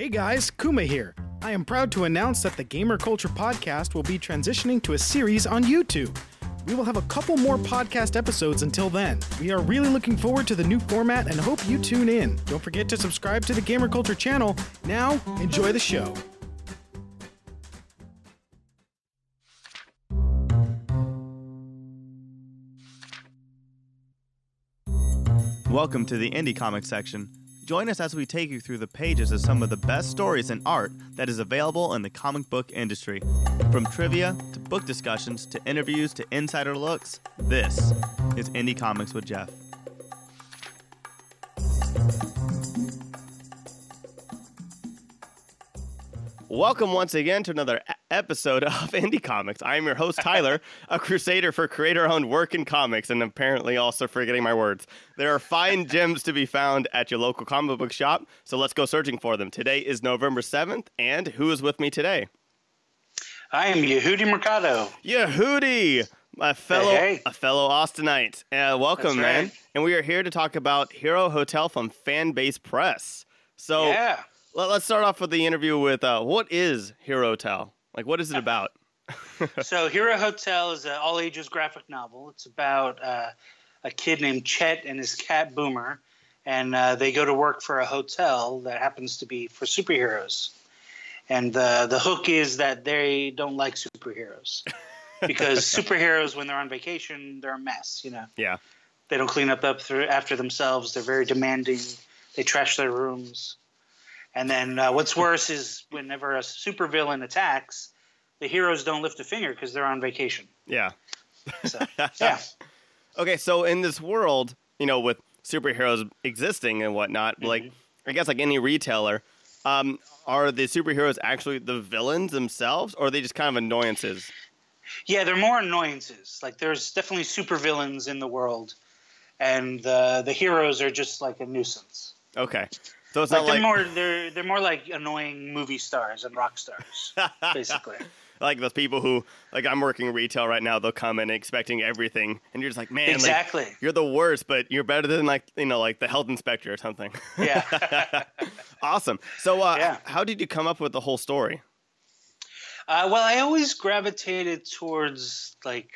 Hey guys, Kuma here. I am proud to announce that the Gamer Culture Podcast will be transitioning to a series on YouTube. We will have a couple more podcast episodes until then. We are really looking forward to the new format and hope you tune in. Don't forget to subscribe to the Gamer Culture channel. Now, enjoy the show. Welcome to the Indie Comics section. Join us as we take you through the pages of some of the best stories and art that is available in the comic book industry. From trivia to book discussions to interviews to insider looks, this is Indie Comics with Jeff. Welcome once again to another episode of Indie Comics. I am your host, Tyler, a crusader for creator owned work in comics, and apparently also forgetting my words. There are fine gems to be found at your local comic book shop, so let's go searching for them. Today is November 7th, and who is with me today? I am Yehudi Mercado. Yehudi, a fellow, Hey, hey. a fellow Austinite. Uh, welcome, man. And we are here to talk about Hero Hotel from Fanbase Press. So yeah. let, us start off with the interview with uh, what is Hero Hotel? Like, what is it about? so Hero Hotel is an all ages graphic novel. It's about uh, a kid named Chet and his cat Boomer, and uh, they go to work for a hotel that happens to be for superheroes. And the the hook is that they don't like superheroes because superheroes, when they're on vacation, they're a mess. You know, Yeah. they don't clean up up through, after themselves. They're very demanding. They trash their rooms. And then uh, what's worse is whenever a supervillain attacks, the heroes don't lift a finger because they're on vacation. Yeah. So, yeah. Okay, so in this world, you know, with superheroes existing and whatnot, like Mm-hmm. I guess like any retailer, um, are the superheroes actually the villains themselves, or are they just kind of annoyances? Yeah, they're more annoyances. Like there's definitely supervillains in the world, and the the heroes are just like a nuisance. Okay, so it's Like not they're like more they're they're more like annoying movie stars and rock stars, basically. like those people who like I'm working retail right now. They'll come in expecting everything, and you're just like, man, like, exactly. you're the worst, but you're better than like you know like the health inspector or something. Yeah. awesome. So, uh, Yeah. how did you come up with the whole story? Uh, well, I always gravitated towards like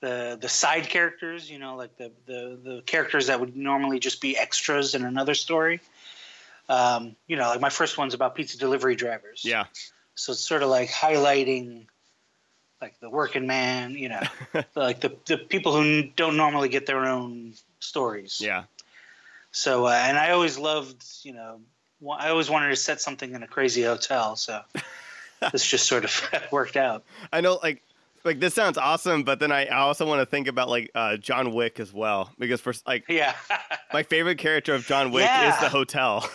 the the side characters, you know, like the the, the characters that would normally just be extras in another story. Um, you know, like my first one's about pizza delivery drivers. Yeah, So it's sort of like highlighting like the working man, you know, like the the people who don't normally get their own stories. yeah. So uh, and I always loved, you know, I always wanted to set something in a crazy hotel. So this just sort of worked out. I know, like, like this sounds awesome, but then I, also want to think about like uh, John Wick as well, because for like Yeah, my favorite character of John Wick is the hotel.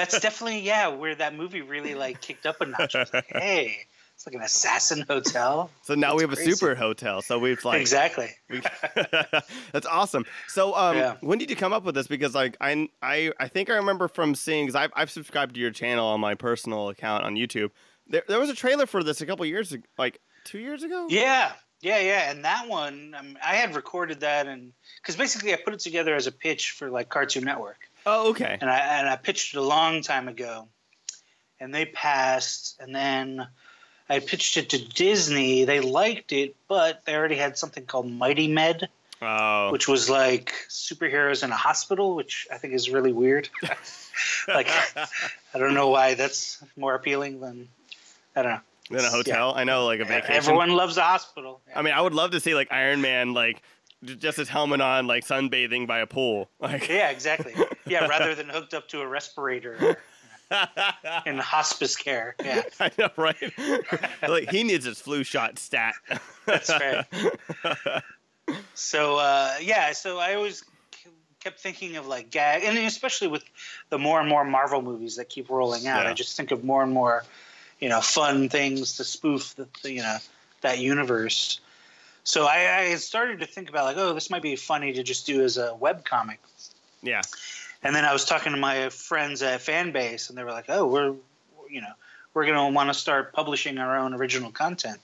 That's definitely yeah where that movie really like kicked up a notch. I like, hey, it's like an assassin hotel. So now we That's have a super hotel. So we've like exactly. we, that's awesome. So um, Yeah. when did you come up with this? Because like I I I think I remember from seeing because I've I've subscribed to your channel on my personal account on YouTube. There there was a trailer for this a couple years ago, like two years ago. Yeah, yeah, yeah. And that one, um, I had recorded that, and because basically I put it together as a pitch for like Cartoon Network, Oh okay. and I and I pitched it a long time ago, and they passed, and then. I pitched it to Disney. They liked it, but they already had something called Mighty Med, Oh which was like superheroes in a hospital, which I think is really weird. like, I don't know why that's more appealing than I don't know. then a hotel. I know like a vacation. Everyone loves a hospital. I mean, I would love to see like Iron Man like just his helmet on, like sunbathing by a pool. Like Yeah, exactly. Yeah, rather than hooked up to a respirator in hospice care. Yeah, I know, right? like he needs his flu shot stat. that's right. So uh, yeah, so I always kept thinking of like gag, and especially with the more and more Marvel movies that keep rolling out, Yeah. I just think of more and more, you know, fun things to spoof the, you know that universe. So I, I started to think about like, oh, this might be funny to just do as a web comic. yeah. And then I was talking to my friends at Fanbase, and they were like, "Oh, we're, you know, we're going to want to start publishing our own original content."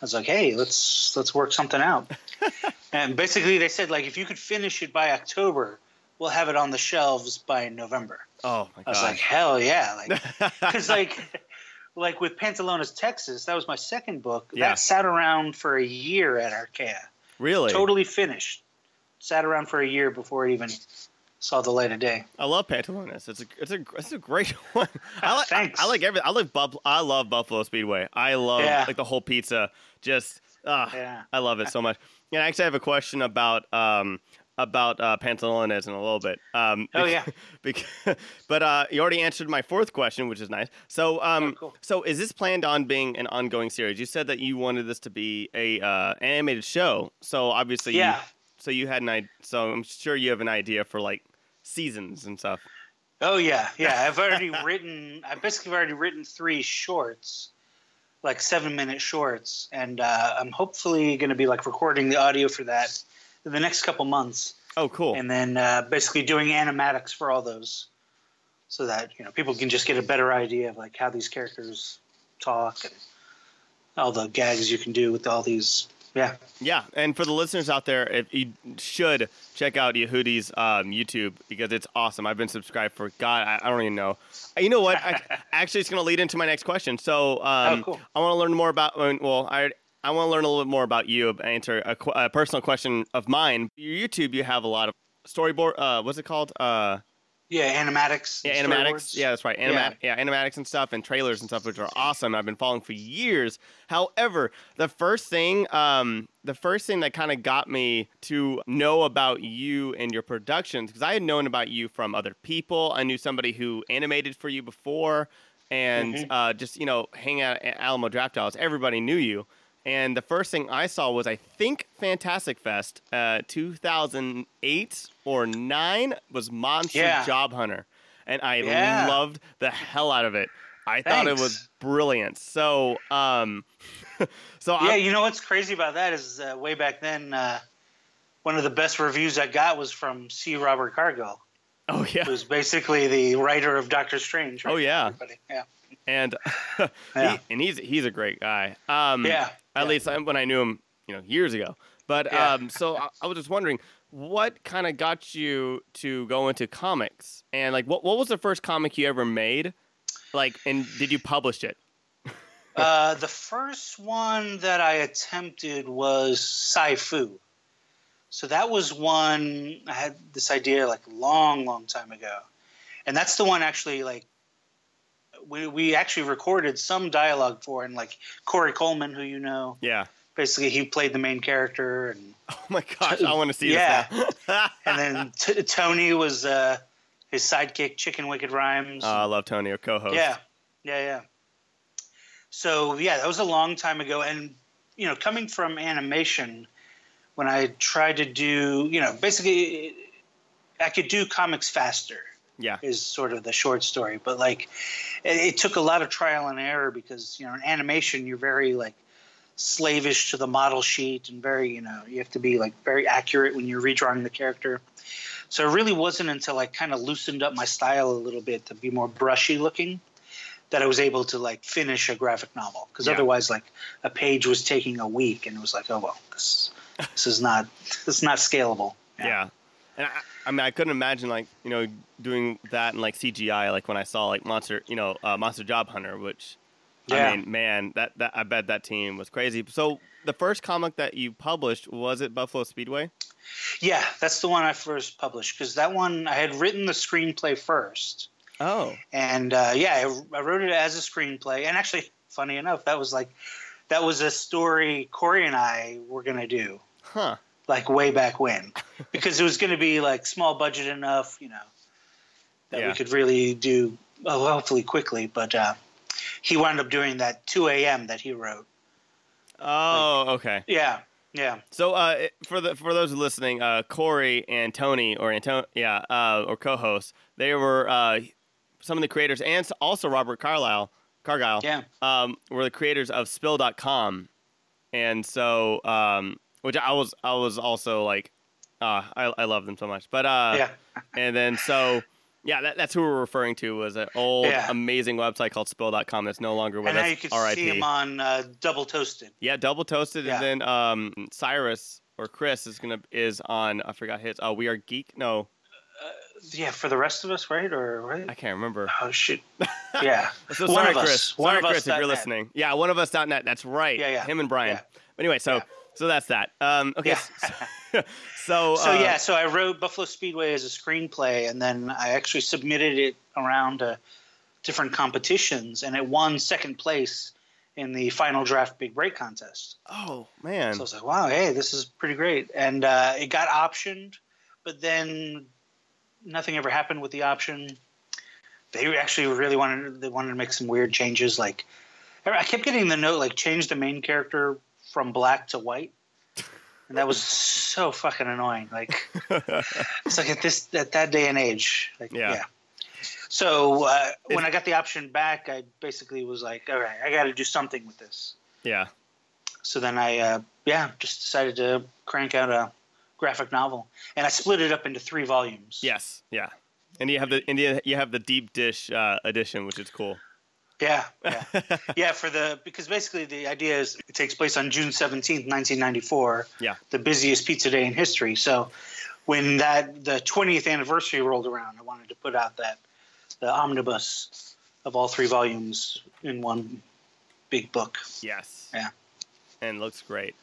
I was like, "Hey, let's let's work something out." and basically, they said like, if you could finish it by October, we'll have it on the shelves by November. Oh my god! I was like, hell yeah, like because like like with Pantalones Texas, that was my second book. Yeah. That sat around for a year at Archaia, really? totally finished. Sat around for a year before it even saw the light of day. I love Pantalones. It's a it's a it's a great one. I like Thanks. I, I like every I like Buff, I love Buffalo Speedway. I love Yeah. like the whole pizza. Just ah, Yeah. I love it so much. And I actually have a question about um about uh, Pantalones in a little bit. Um, Oh, yeah. bec- but uh, you already answered my fourth question, which is nice. So um, Oh, cool. so is this planned on being an ongoing series? You said that you wanted this to be a uh, animated show. So obviously, you- Yeah. so you had an idea. So I'm sure you have an idea for like seasons and stuff. Oh yeah, yeah. I've already written. I basically already written three shorts, like seven minute shorts, and uh, I'm hopefully going to be like recording the audio for that in the next couple months, Oh, cool. and then uh, basically doing animatics for all those, so that you know people can just get a better idea of like how these characters talk and all the gags you can do with all these. Yeah, Yeah, and for the listeners out there, if you should check out Yehudi's um, YouTube because it's awesome. I've been subscribed for God, I, I don't even know. You know what? I, actually, it's going to lead into my next question. So, um, Oh, cool. I want to learn more about. Well, I I want to learn a little bit more about you. Answer a, a personal question of mine. Your YouTube, you have a lot of storyboard. Uh, what's it called? Uh, yeah, animatics. yeah, animatics. Yeah, that's right. Animat- yeah. animatics and stuff, and trailers and stuff, which are awesome. I've been following for years. However, the first thing, um, the first thing that kind of got me to know about you and your productions, because I had known about you from other people. I knew somebody who animated for you before, and Mhm. uh, just you know, hang out at Alamo Drafthouse. Everybody knew you. And the first thing I saw was, I think, Fantastic Fest, uh, 2008 or 9 was Monster Yeah. Job Hunter. And I Yeah. loved the hell out of it. I thought it was brilliant. So, um, so Yeah, I, you know what's crazy about that is uh, way back then, uh, one of the best reviews I got was from C. Robert Cargill, oh yeah, who's basically the writer of Doctor Strange. right Oh, yeah. everybody. yeah, and Yeah. he, and he's he's a great guy. Um, yeah. At yeah. least when I knew him, you know, years ago. But Yeah. um, so I, I was just wondering, what kind of got you to go into comics? And like, what what was the first comic you ever made? Like, and did you publish it? Uh, the first one that I attempted was Sci-Fu. So that was one I had this idea like a long, long time ago, and that's the one actually like we we actually recorded some dialogue for, and like Korey Coleman, who you know, Yeah. basically he played the main character, and Oh my gosh, I want to see Yeah. and then t- Tony was uh, his sidekick, Chicken Wicked Rhymes. Oh, I love Tony, our co-host. Yeah, yeah, yeah. So yeah, that was a long time ago, and you know, coming from animation, when I tried to do, you know, basically, I could do comics faster. Yeah. Is sort of the short story, but like, it, it took a lot of trial and error because you know, in animation, you're very like slavish to the model sheet and very, you know, you have to be like very accurate when you're redrawing the character. So it really wasn't until I kind of loosened up my style a little bit to be more brushy looking that I was able to like finish a graphic novel. Because Yeah. otherwise, like a page was taking a week, and it was like, oh well, this this is not this is not scalable. Yeah. And I, I mean, I couldn't imagine like you know doing that in like CGI, like when I saw like Monster, you know, uh, Monster Job Hunter, which Yeah. I mean, man, that, that I bet that team was crazy. So the first comic that you published was it Buffalo Speedway? Yeah, that's the one I first published because that one I had written the screenplay first, Oh, and uh, yeah, I, I wrote it as a screenplay. And actually, funny enough, that was like that was a story Korey and I were gonna do huh. Like way back when, because it was gonna be like small budget enough, you know, that Yeah. we could really do well, hopefully quickly. But uh, he wound up doing that 2 a.m. that he wrote. Oh, okay. Yeah, yeah, So uh, for the for those listening, uh, Korey and Tony or Anton, yeah, uh, or co-hosts, they were uh, some of the creators, and also Robert Carlyle, Cargill, yeah. um, were the creators of Spill.com, and so um, which I was I was also like, uh, I I love them so much, but uh, yeah. and then so. Yeah, that, that's who we're referring to was an old Yeah. amazing website called Spill.com that's no longer with And now you can R.I.P. see him on uh, Double Toasted. Yeah, double toasted, Yeah. and then um, Cyrus or Chris is gonna is on. I forgot his. Oh, we are geek. No, yeah, for the rest of us, right? Or right? I can't remember. Oh shit. Yeah. So One sorry, of us. Chris. One sorry, of us Chris, if you're net. listening. Yeah, one of us dot net. That's right. Yeah, yeah. Him and Brian. Yeah. Anyway, so. So that's that. Um, okay. Yeah. so So uh, yeah, so I wrote Buffalo Speedway as a screenplay, and then I actually submitted it around uh, different competitions, and it won second place in the final draft big break contest. Oh man. So I was like, wow, hey, this is pretty great. And uh, it got optioned, but then nothing ever happened with the option. They actually really wanted they wanted to make some weird changes. Like I kept getting the note like change the main character from black to white. And that was so fucking annoying. Like it's like at this at that day and age. Like Yeah. yeah. So uh, when I got the option back, I basically was like, all right, I got to do something with this yeah. so then I, uh, yeah, just decided to crank out a graphic novel, and I split it up into three volumes. Yes. Yeah. And you have the and you you have the deep dish uh, edition, which is cool. Yeah, yeah, yeah. For the because basically the idea is it takes place on June seventeenth, nineteen ninety four. Yeah. the busiest pizza day in history. So when that the twentieth anniversary rolled around, I wanted to put out that the omnibus of all three volumes in one big book. Yes. Yeah. And looks great.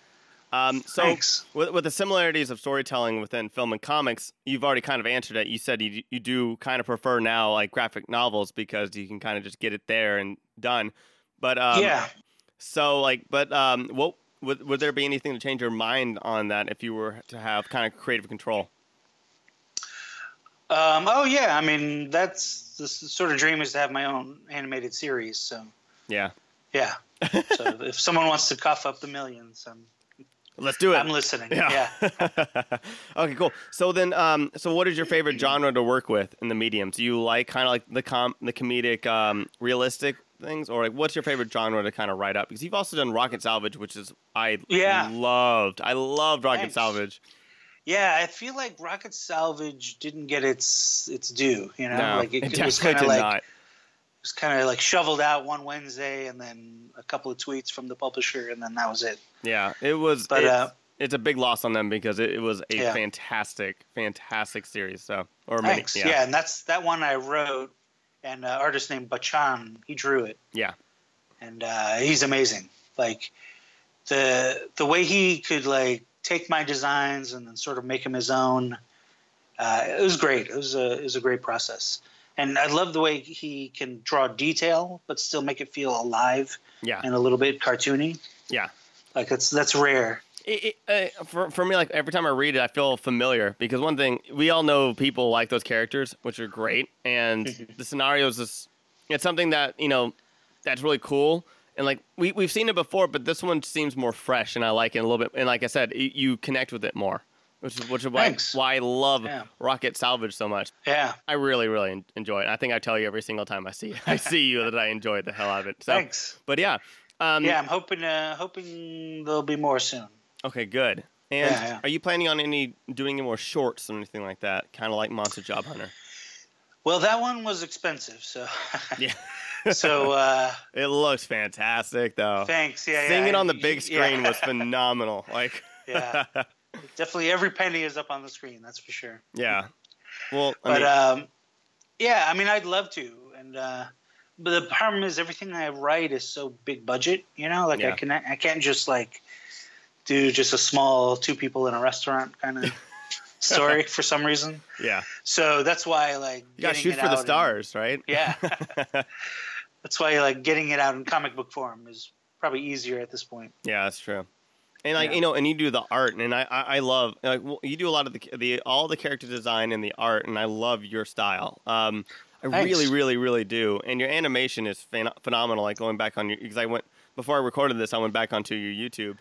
Um, so Thanks. with, with the similarities of storytelling within film and comics, you've already kind of answered it. You said you you do kind of prefer now like graphic novels because you can kind of just get it there and done. But um, yeah. So like, but um, what would would there be anything to change your mind on that if you were to have kind of creative control? Um, oh yeah, I mean that's the sort of dream is to have my own animated series. So Yeah. yeah, so if someone wants to cough up the millions, I'm, Let's do it. I'm listening. Yeah. Yeah. okay, cool. So then, um, so what is your favorite genre to work with in the medium? Do you like kind of like the com the comedic, um, realistic things, or like what's your favorite genre to kind of write up? Because you've also done Rocket Salvage, which is I Yeah. loved. I loved Rocket Thanks. Salvage. yeah, I feel like Rocket Salvage didn't get its its due. You know, No, like it, it was kind of like not. It was kind of like shoveled out one Wednesday, and then a couple of tweets from the publisher, and then that was it. Yeah, it was. But, it's, uh, it's a big loss on them because it, it was a Yeah. fantastic, fantastic series. So, or many, Thanks. yeah, Yeah. and that's that one I wrote, and uh, artist named Bachan he drew it. yeah, and uh, he's amazing. Like the the way he could like take my designs and then sort of make them his own. Uh, it was great. It was a it was a great process, and I love the way he can draw detail but still make it feel alive yeah, and a little bit cartoony. yeah. Like that's that's rare. It, it, uh, for for me, like every time I read it, I feel familiar because one thing we all know people like those characters, which are great, and the scenarios is it's something that you know that's really cool. And like we we've seen it before, but this one seems more fresh, and I like it a little bit. And like I said, y- you connect with it more, which is which is why, why I love Yeah. Rocket Salvage so much. Yeah. I really really enjoy it. I think I tell you every single time I see I see you that I enjoy the hell out of it. So, Thanks. but yeah, um, Yeah, I'm hoping uh, hoping there'll be more soon. Okay, good. And Yeah, yeah. are you planning on any doing any more shorts or anything like that? Kind of like Monster Job Hunter. Well, that one was expensive, so Yeah. so uh, It looks fantastic though. thanks. Yeah, yeah. Singing on the big screen was phenomenal. Like Yeah. Definitely every penny is up on the screen. That's for sure. yeah. Well, I But mean, um, yeah, I mean, I'd love to, and uh, but the problem is everything I write is so big budget. You know, like Yeah. I can I can't just like do just a small two people in a restaurant kind of story for some reason. yeah. So that's why like You got to shoot for the stars, right? yeah, that's why like getting it out in comic book form is probably easier at this point. Yeah, that's true. And like Yeah. you know, and you do the art, and I I, I love like well, you do a lot of the the all the character design and the art, and I love your style. Um, I Thanks. really, really, really do. And your animation is phen- phenomenal. Like going back on your because I went before I recorded this, I went back onto your YouTube,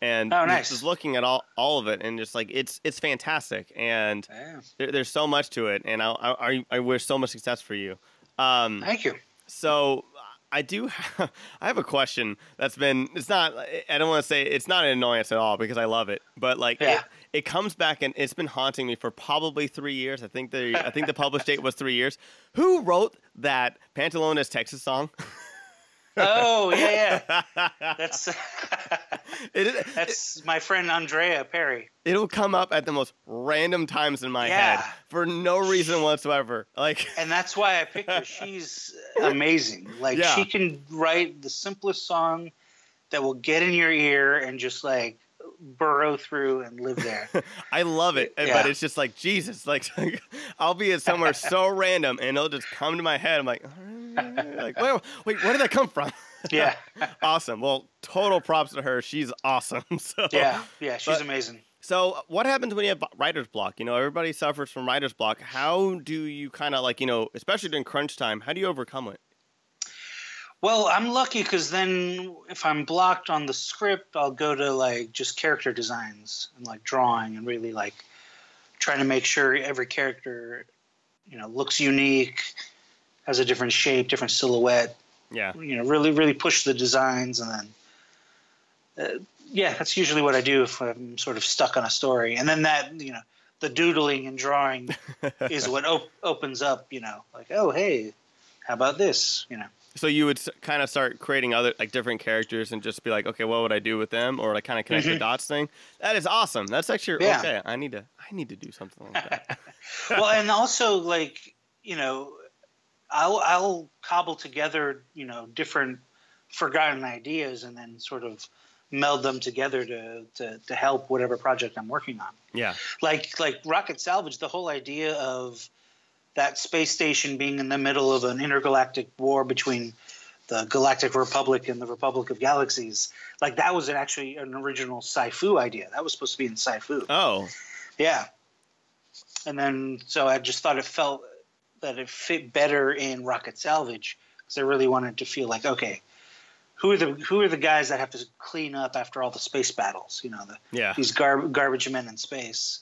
and Oh, nice. just looking at all all of it, and just like it's it's fantastic, and Yeah. there, there's so much to it, and I I, I wish so much success for you. Um, Thank you. so I do have, I have a question that's been it's not I don't want to say it's not an annoyance at all because I love it but like Yeah. it, it comes back and it's been haunting me for probably 3 years I think the I think the published date was 3 years who wrote that Pantalones Texas song Oh yeah, yeah. That's It, it, That's my friend Andrea Perry. it'll come up at the most random times in my Yeah. head for no reason whatsoever. Like, And that's why I picked her. She's amazing. Like Yeah. she can write the simplest song that will get in your ear and just like burrow through and live there. I love it, but it's just like Jesus. Like, I'll be at somewhere so random, and it'll just come to my head. I'm like, like, wait, wait, where did that come from? Yeah. awesome. Well, total props to her. She's awesome. So Yeah. Yeah. She's But- amazing. So, what happens when you have writer's block? You know, everybody suffers from writer's block. How do you kind of like, you know, especially during crunch time, how do you overcome it? Well, I'm lucky because then if I'm blocked on the script, I'll go to like just character designs and like drawing and really like trying to make sure every character, you know, looks unique, has a different shape, different silhouette. Yeah. You know, really, really push the designs and then, uh, yeah, that's usually what I do if I'm sort of stuck on a story. And then that, you know, the doodling and drawing is what op- opens up, you know, like, oh, hey, how about this? You know. So you would kind of start creating other like different characters and just be like, okay, what would I do with them, or like kind of connect the Mhm. dots thing. That is awesome. That's actually Yeah. okay. I need to I need to do something like that. well, and also like you know, I'll I'll cobble together you know different forgotten ideas and then sort of meld them together to to, to help whatever project I'm working on. yeah. Like like rocket salvage, the whole idea of that space station being in the middle of an intergalactic war between the Galactic Republic and the Republic of Galaxies. Like that was actually an original sci-fi idea. That was supposed to be in Sci-Fu. Oh, Yeah. And then, so I just thought it felt that it fit better in Rocket Salvage because I really wanted to feel like, okay, who are the who are the guys that have to clean up after all the space battles? You know, the, yeah. these gar- garbage men in space.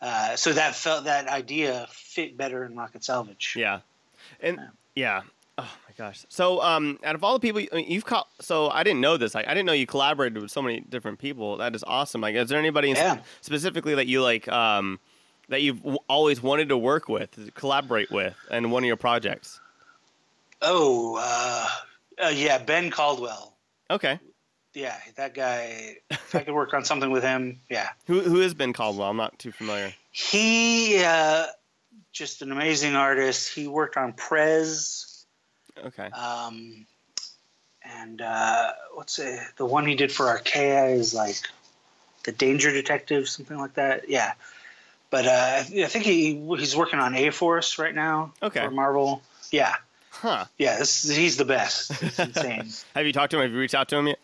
Uh, so that felt that idea fit better in Rocket Salvage. Yeah. And Yeah. yeah. Oh my gosh. So um out of all the people mean, you've caught so I didn't know this. Like I didn't know you collaborated with so many different people. That is awesome. Like is there anybody in- Yeah. specifically that you like um that you've w- always wanted to work with, collaborate with in one of your projects? Oh, uh, uh, yeah, Ben Caldwell. Okay. Yeah, that guy. If I could work on something with him, yeah. Who who has been Caldwell? I'm not too familiar. He uh, just an amazing artist. He worked on Prez, Okay. um, and uh, what's it, the one he did for Archaia is like the Danger Detective, something like that. Yeah, but uh, I think he he's working on A Force right now Okay. for Marvel. Yeah, Huh. yeah, this, he's the best. It's insane. Have you talked to him? Have you reached out to him yet?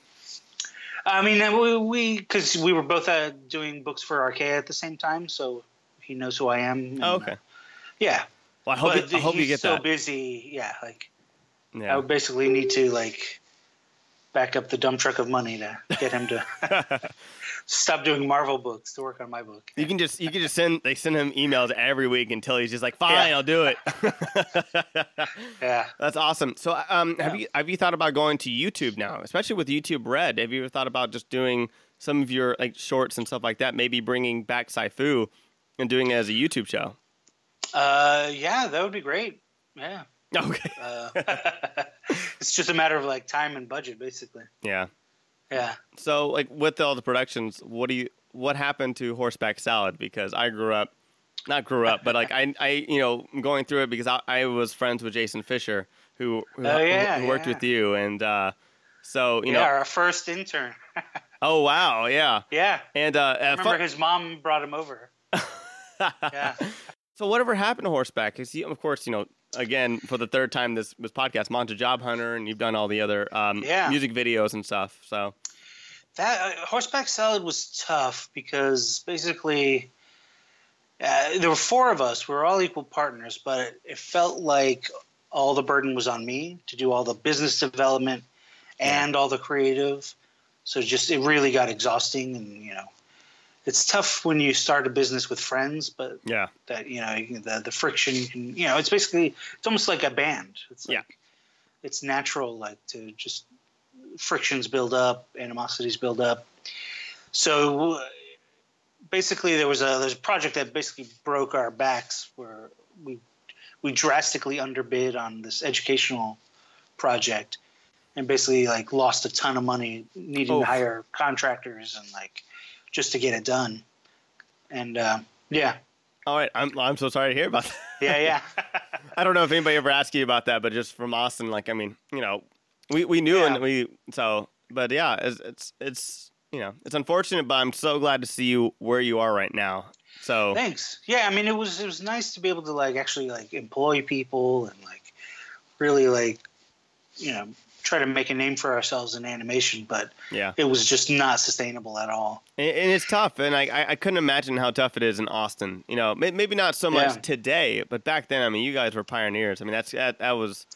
I mean, uh, we we because we were both uh, doing books for Archaia at the same time, so he knows who I am. and, Oh, uh, okay. yeah, Well, I hope but you, I hope he's you get so that. busy. Yeah, like I would basically need to like back up the dump truck of money to get him to stop doing Marvel books to work on my book. You can just you can just send they send him emails every week until he's just like, fine, Yeah. I'll do it. Yeah. That's awesome. So, um, have Yeah. you have you thought about going to YouTube now, especially with YouTube Red? Have you ever thought about just doing some of your like shorts and stuff like that? Maybe bringing back Sci-Fu and doing it as a YouTube show. Uh, yeah, that would be great. Yeah. Okay. Uh, it's just a matter of like time and budget, basically. Yeah. Yeah. So, like with all the productions, what do you what happened to Horseback Salad? Because I grew up, not grew up, but like I I you know I'm going through it because I, I was friends with Jason Fisher who who, Oh, yeah, who worked yeah. with you and uh, so you yeah, know our first intern. oh wow yeah Yeah. and uh, I remember fun- his mom brought him over. Yeah. So whatever happened to horseback? Because of course, you know, again for the third time this this podcast, Monster Job Hunter, and you've done all the other um, Yeah. music videos and stuff. So That uh, horseback salad was tough because basically uh, there were four of us. We were all equal partners, but it, it felt like all the burden was on me to do all the business development and all the creative. So just it really got exhausting, and you know, it's tough when you start a business with friends, but yeah, that you know the the friction you can you know it's basically it's almost like a band. It's like, Yeah. it's natural like to just frictions build up, animosities build up. So basically, there was a there's a project that basically broke our backs where we we drastically underbid on this educational project, and basically like lost a ton of money needing Oh. to hire contractors and like just to get it done. And uh, yeah, All right, I'm I'm so sorry to hear about that. yeah, yeah. I don't know if anybody ever asked you about that, but just from Austin, like I mean, you know, we we knew Yeah. and we so, but yeah, it's it's it's you know it's unfortunate, but I'm so glad to see you where you are right now. So Thanks. Yeah, I mean it was it was nice to be able to like actually like employ people and like really like you know try to make a name for ourselves in animation, but yeah, it was just not sustainable at all. and, it's tough, and I, I couldn't imagine how tough it is in Austin. You know, maybe not so much Yeah. today, but back then, I mean, you guys were pioneers. I mean, that's that that was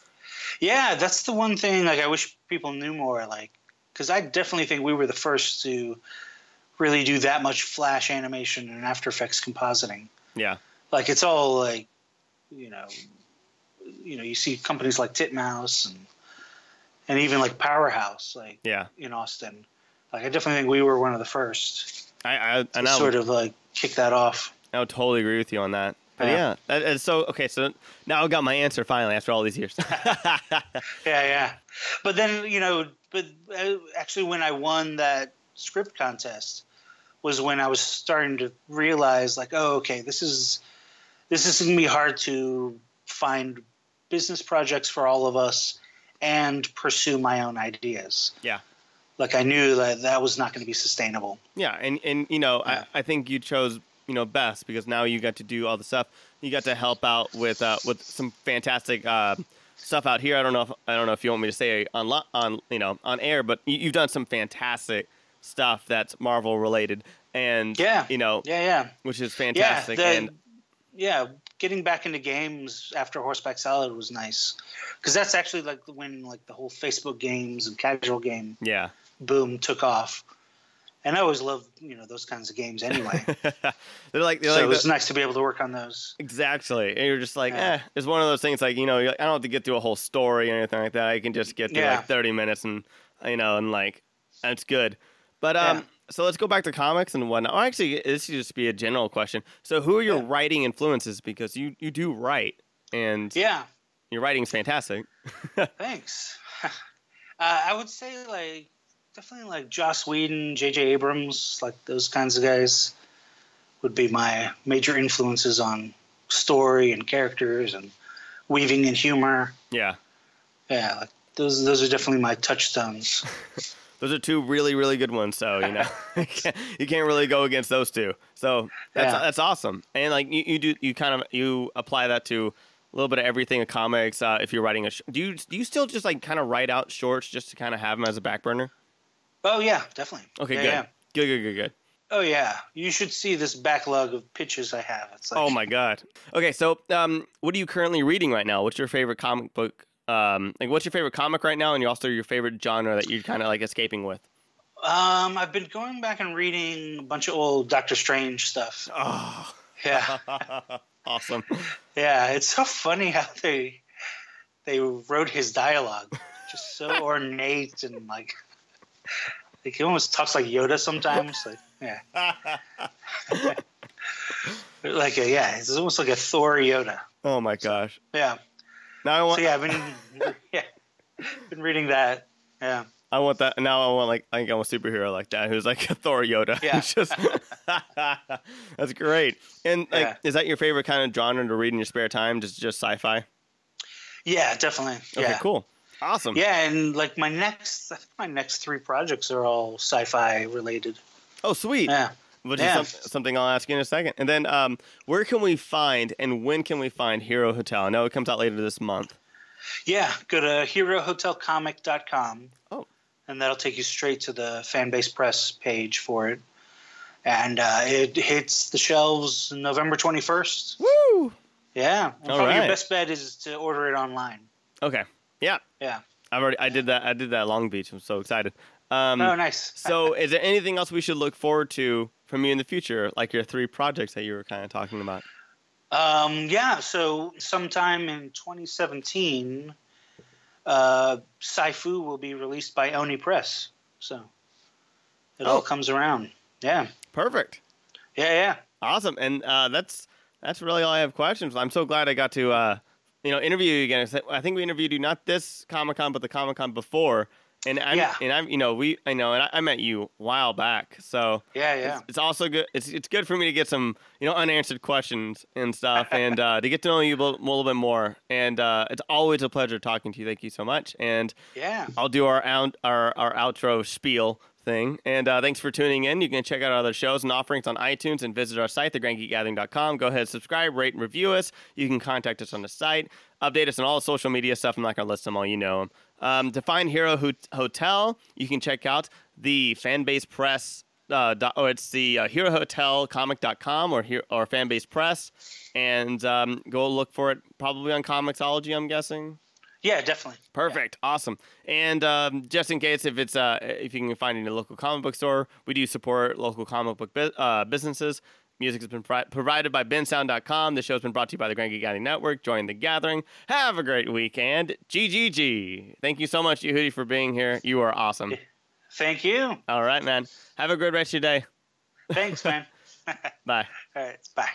Yeah, that's the one thing like I wish people knew more like cuz I definitely think we were the first to really do that much flash animation and After Effects compositing. yeah, Like it's all like you know you know you see companies like Titmouse and and even like Powerhouse like yeah. in Austin. Like I definitely think we were one of the first I I, and I sort of like kick that off. I would totally agree with you on that. But Yeah. yeah, that, so okay, so now I got my answer finally after all these years. Yeah, yeah. But then you know, but uh, actually, when I won that script contest, was when I was starting to realize, like, oh, okay, this is this is gonna be hard to find business projects for all of us and pursue my own ideas. Yeah. Like I knew that that was not going to be sustainable. Yeah, and and you know, Yeah. I, I think you chose you know best because now you got to do all the stuff. You got to help out with uh, with some fantastic uh, stuff out here. I don't know if I don't know if you want me to say on lo- on you know on air, but you, you've done some fantastic stuff that's Marvel related, and Yeah. you know, Yeah, yeah. which is fantastic. Yeah, the, and yeah, getting back into games after Horseback Salad was nice because that's actually like when like the whole Facebook games and casual game yeah, boom took off, and I always love you know those kinds of games anyway. they're like they're so like it was the- nice to be able to work on those. Exactly. And you're just like, Yeah. eh. It's one of those things like, you know, like, I don't have to get through a whole story or anything like that. I can just get through Yeah. like 30 minutes and, you know, and like, that's good. But, um, Yeah. So let's go back to comics and whatnot. Oh, actually, this should just be a general question. So, who are your Yeah. writing influences? Because you, you do write and Yeah, your writing's fantastic. thanks. uh, I would say like definitely like Joss Whedon, J.J. Abrams, like those kinds of guys would be my major influences on story and characters and weaving and humor. Yeah. Yeah, like those those are definitely my touchstones. Those are two really, really good ones. So, you know, you, can't, you can't really go against those two. So that's, Yeah. that's awesome. And like you, you do, you kind of, you apply that to a little bit of everything in comics. Uh, if you're writing a, sh- do you, do you still just like kind of write out shorts just to kind of have them as a back burner? Oh yeah, definitely. Okay, Yeah, good. yeah. Good, good, good, good. Oh yeah, you should see this backlog of pitches I have. It's like Oh my God. Okay. So, um, what are you currently reading right now? What's your favorite comic book? Um, like what's your favorite comic right now? And you also your favorite genre that you're kind of like escaping with? Um, I've been going back and reading a bunch of old Doctor Strange stuff. Oh, Yeah, awesome. yeah. It's so funny how they they wrote his dialogue, just so ornate and like like he almost talks like Yoda sometimes. Like yeah, like a, yeah, it's almost like a Thor Yoda. oh my gosh. Yeah. Now I want, So yeah, I've been yeah been reading that. Yeah. I want that. Now I want like I think I want a superhero like that who's like a Thor Yoda. Yeah. Just that's great. And like, Yeah. is that your favorite kind of genre to read in your spare time? Just just sci-fi? Yeah, definitely. Okay, yeah. cool, awesome. Yeah, and like my next, I think my next three projects are all sci-fi related. Oh, sweet. Yeah. Which Yeah. is some, something I'll ask you in a second. And then, um, where can we find and when can we find Hero Hotel? I know it comes out later this month. Yeah, go to herohotelcomic.com. Oh. And that'll take you straight to the Fanbase Press page for it. And uh, it hits the shelves November 21st. Woo! Yeah. And All probably right. your best bet is to order it online. Okay. Yeah. Yeah. I've already I did that. I did that at Long Beach. I'm so excited. Um, oh, nice. so, is there anything else we should look forward to from you in the future, like your three projects that you were kind of talking about? Um, yeah, so sometime in 2017, uh, Sci-Fu will be released by Oni Press. So it Oh. all comes around. Yeah, Perfect. yeah, yeah. Awesome. And uh, that's that's really all I have questions. I'm so glad I got to uh, you know, interview you again. I think we interviewed you not this Comic Con, but the Comic Con before. And I'm, Yeah. and I'm, you know, we, I know, and I, I met you a while back. So Yeah, yeah. it's, it's also good. It's it's good for me to get some, you know, unanswered questions and stuff, and uh, to get to know you a little, a little bit more. And uh, it's always a pleasure talking to you. Thank you so much. And Yeah. I'll do our out, our our outro spiel thing. And uh, thanks for tuning in. You can check out our other shows and offerings on iTunes and visit our site, thegrandgeekgathering.com. Go ahead, subscribe, rate, and review us. You can contact us on the site. Update us on all the social media stuff. I'm not going to list them all. You know them. Um, to find Hero Hot- Hotel, you can check out the Fanbase Press. Uh, dot, oh, it's the uh, HeroHotelComic.com or Hero, or Fanbase Press, and um, go look for it probably on Comixology. I'm guessing. Yeah, definitely. Perfect, awesome. And um, just in case, if it's uh, if you can find it in a local comic book store, we do support local comic book bu- uh, businesses. Music has been pri- provided by bensound.com. The show's been brought to you by the Grand Geek Network. Join the gathering. Have a great weekend. GGG. Thank you so much, Yehudi, for being here. You are awesome. Thank you. All right, man. Have a good rest of your day. Thanks, man. Bye. All right. Bye.